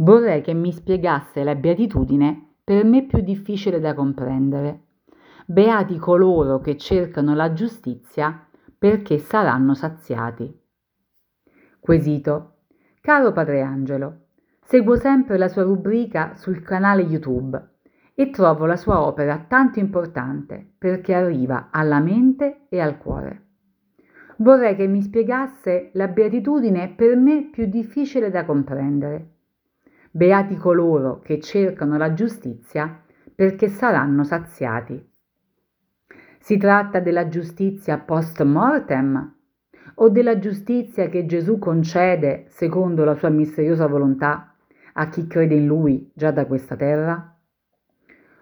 Vorrei che mi spiegasse la beatitudine per me più difficile da comprendere. Beati coloro che cercano la giustizia perché saranno saziati. Quesito. Caro Padre Angelo, seguo sempre la sua rubrica sul canale YouTube e trovo la sua opera tanto importante perché arriva alla mente e al cuore. Vorrei che mi spiegasse la beatitudine per me più difficile da comprendere. Beati coloro che cercano la giustizia perché saranno saziati. Si tratta della giustizia post mortem o della giustizia che Gesù concede, secondo la sua misteriosa volontà, a chi crede in Lui già da questa terra?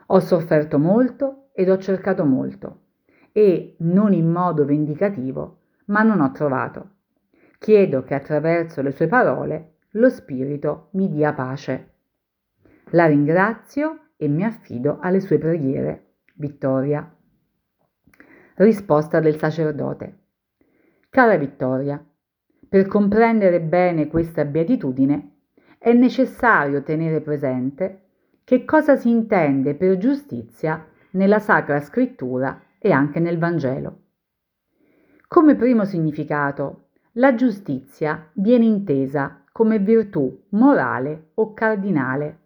Ho sofferto molto ed ho cercato molto, e non in modo vendicativo, ma non ho trovato. Chiedo che attraverso le sue parole lo Spirito mi dia pace. La ringrazio e mi affido alle sue preghiere. Vittoria. Risposta del sacerdote. Cara Vittoria, per comprendere bene questa beatitudine è necessario tenere presente che cosa si intende per giustizia nella Sacra Scrittura e anche nel Vangelo. Come primo significato, la giustizia viene intesa come virtù morale o cardinale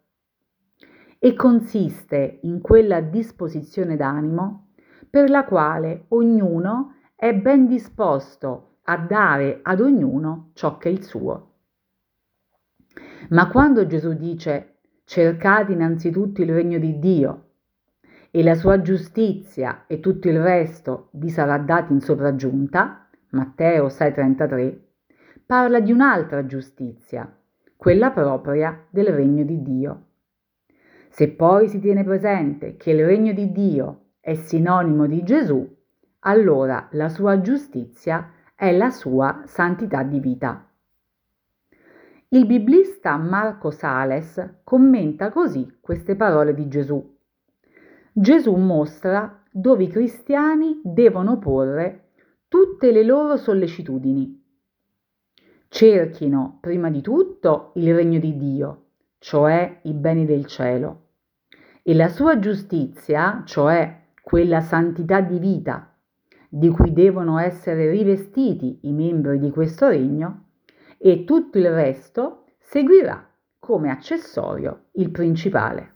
e consiste in quella disposizione d'animo per la quale ognuno è ben disposto a dare ad ognuno ciò che è il suo. Ma quando Gesù dice cercate innanzitutto il regno di Dio e la sua giustizia e tutto il resto vi sarà dato in sopraggiunta, Matteo 6,33, parla di un'altra giustizia, quella propria del regno di Dio. Se poi si tiene presente che il regno di Dio è sinonimo di Gesù, allora la sua giustizia è la sua santità di vita. Il biblista Marco Sales commenta così queste parole di Gesù. Gesù mostra dove i cristiani devono porre tutte le loro sollecitudini. Cerchino prima di tutto il regno di Dio, cioè i beni del cielo, e la sua giustizia, cioè quella santità di vita di cui devono essere rivestiti i membri di questo regno, e tutto il resto seguirà come accessorio il principale.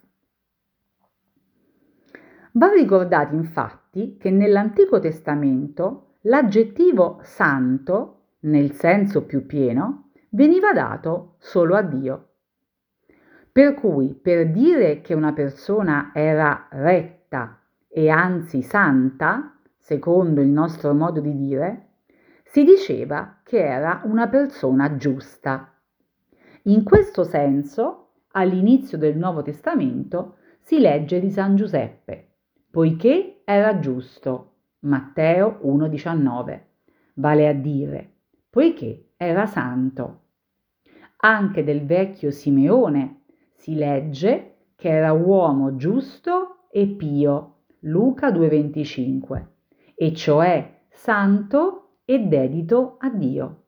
Va ricordato infatti che nell'Antico Testamento l'aggettivo santo, nel senso più pieno, veniva dato solo a Dio. Per cui per dire che una persona era retta e anzi santa, secondo il nostro modo di dire, si diceva che era una persona giusta. In questo senso, all'inizio del Nuovo Testamento, si legge di San Giuseppe, poiché era giusto. Matteo 1,19. Vale a dire, poiché era santo. Anche del vecchio Simeone si legge che era uomo giusto e pio. Luca 2,25. E cioè santo e dedito a Dio.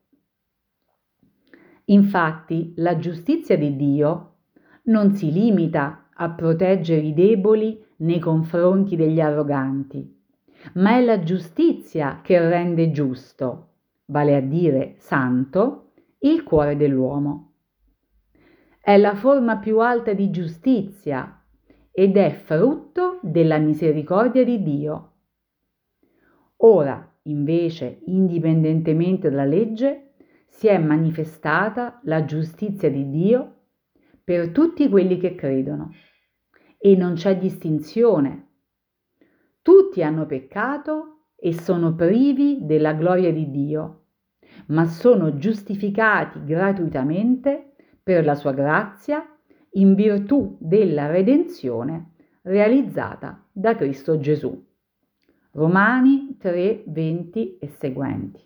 Infatti la giustizia di Dio non si limita a proteggere i deboli nei confronti degli arroganti, ma è la giustizia che rende giusto, vale a dire santo, il cuore dell'uomo. È la forma più alta di giustizia ed è frutto della misericordia di Dio. Ora, invece, indipendentemente dalla legge, si è manifestata la giustizia di Dio per tutti quelli che credono e non c'è distinzione. Tutti hanno peccato e sono privi della gloria di Dio, ma sono giustificati gratuitamente per la sua grazia in virtù della redenzione realizzata da Cristo Gesù. Romani 3, 20 e seguenti.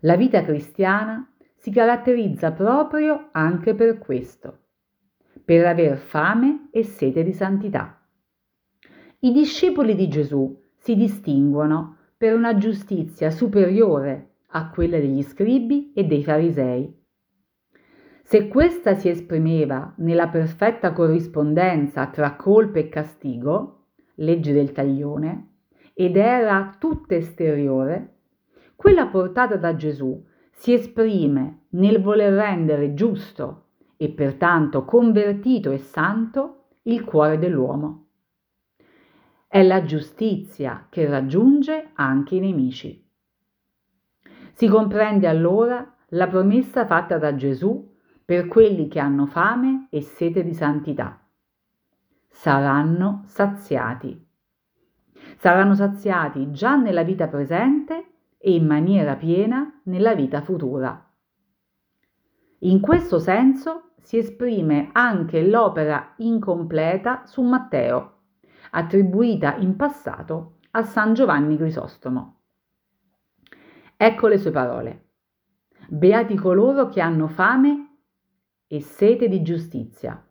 La vita cristiana si caratterizza proprio anche per questo per aver fame e sete di santità. I discepoli di Gesù si distinguono per una giustizia superiore a quella degli scribi e dei farisei. Se questa si esprimeva nella perfetta corrispondenza tra colpa e castigo, legge del taglione, ed era tutta esteriore, quella portata da Gesù si esprime nel voler rendere giusto e pertanto convertito e santo il cuore dell'uomo. È la giustizia che raggiunge anche i nemici. Si comprende allora la promessa fatta da Gesù per quelli che hanno fame e sete di santità. Saranno saziati. Saranno saziati già nella vita presente e in maniera piena nella vita futura. In questo senso si esprime anche l'opera incompleta su Matteo, attribuita in passato a San Giovanni Crisostomo. Ecco le sue parole. Beati coloro che hanno fame e sete di giustizia.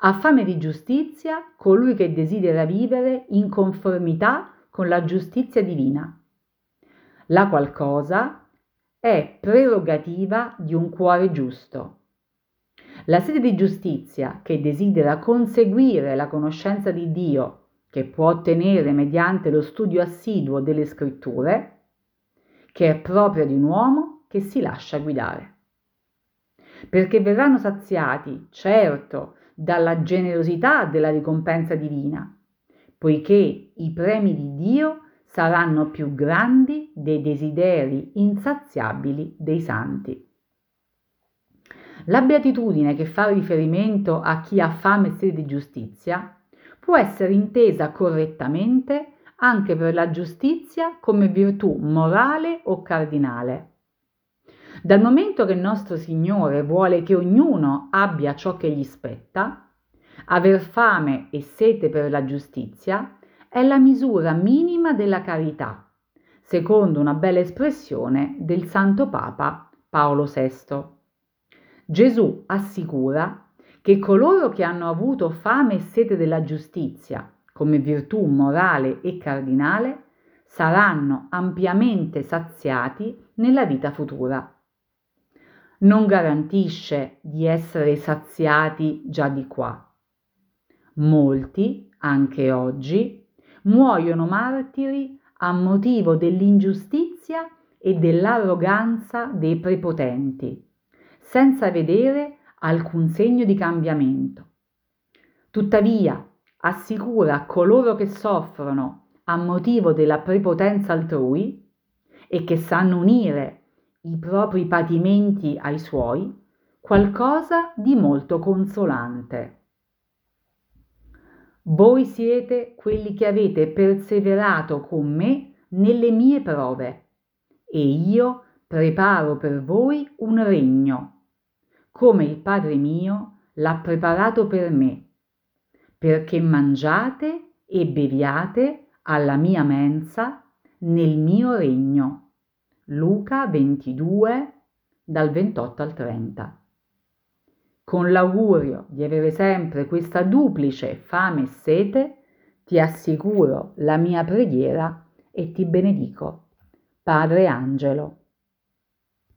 Ha fame di giustizia colui che desidera vivere in conformità con la giustizia divina la qual cosa è prerogativa di un cuore giusto. La sede di giustizia che desidera conseguire la conoscenza di Dio, che può ottenere mediante lo studio assiduo delle scritture, che è propria di un uomo che si lascia guidare. Perché verranno saziati, certo, dalla generosità della ricompensa divina, poiché i premi di Dio saranno più grandi dei desideri insaziabili dei santi. La beatitudine che fa riferimento a chi ha fame e sede di giustizia può essere intesa correttamente anche per la giustizia come virtù morale o cardinale. Dal momento che il nostro Signore vuole che ognuno abbia ciò che gli spetta, aver fame e sete per la giustizia è la misura minima della carità, secondo una bella espressione del Santo Papa Paolo VI. Gesù assicura che coloro che hanno avuto fame e sete della giustizia come virtù morale e cardinale saranno ampiamente saziati nella vita futura. Non garantisce di essere saziati già di qua. Molti, anche oggi, muoiono martiri a motivo dell'ingiustizia e dell'arroganza dei prepotenti, senza vedere alcun segno di cambiamento. Tuttavia, assicura a coloro che soffrono a motivo della prepotenza altrui e che sanno unire i propri patimenti ai suoi, qualcosa di molto consolante. Voi siete quelli che avete perseverato con me nelle mie prove e io preparo per voi un regno, come il Padre mio l'ha preparato per me, perché mangiate e beviate alla mia mensa nel mio regno. Luca 22 dal 28 al 30 con l'augurio di avere sempre questa duplice fame e sete, ti assicuro la mia preghiera e ti benedico. Padre Angelo.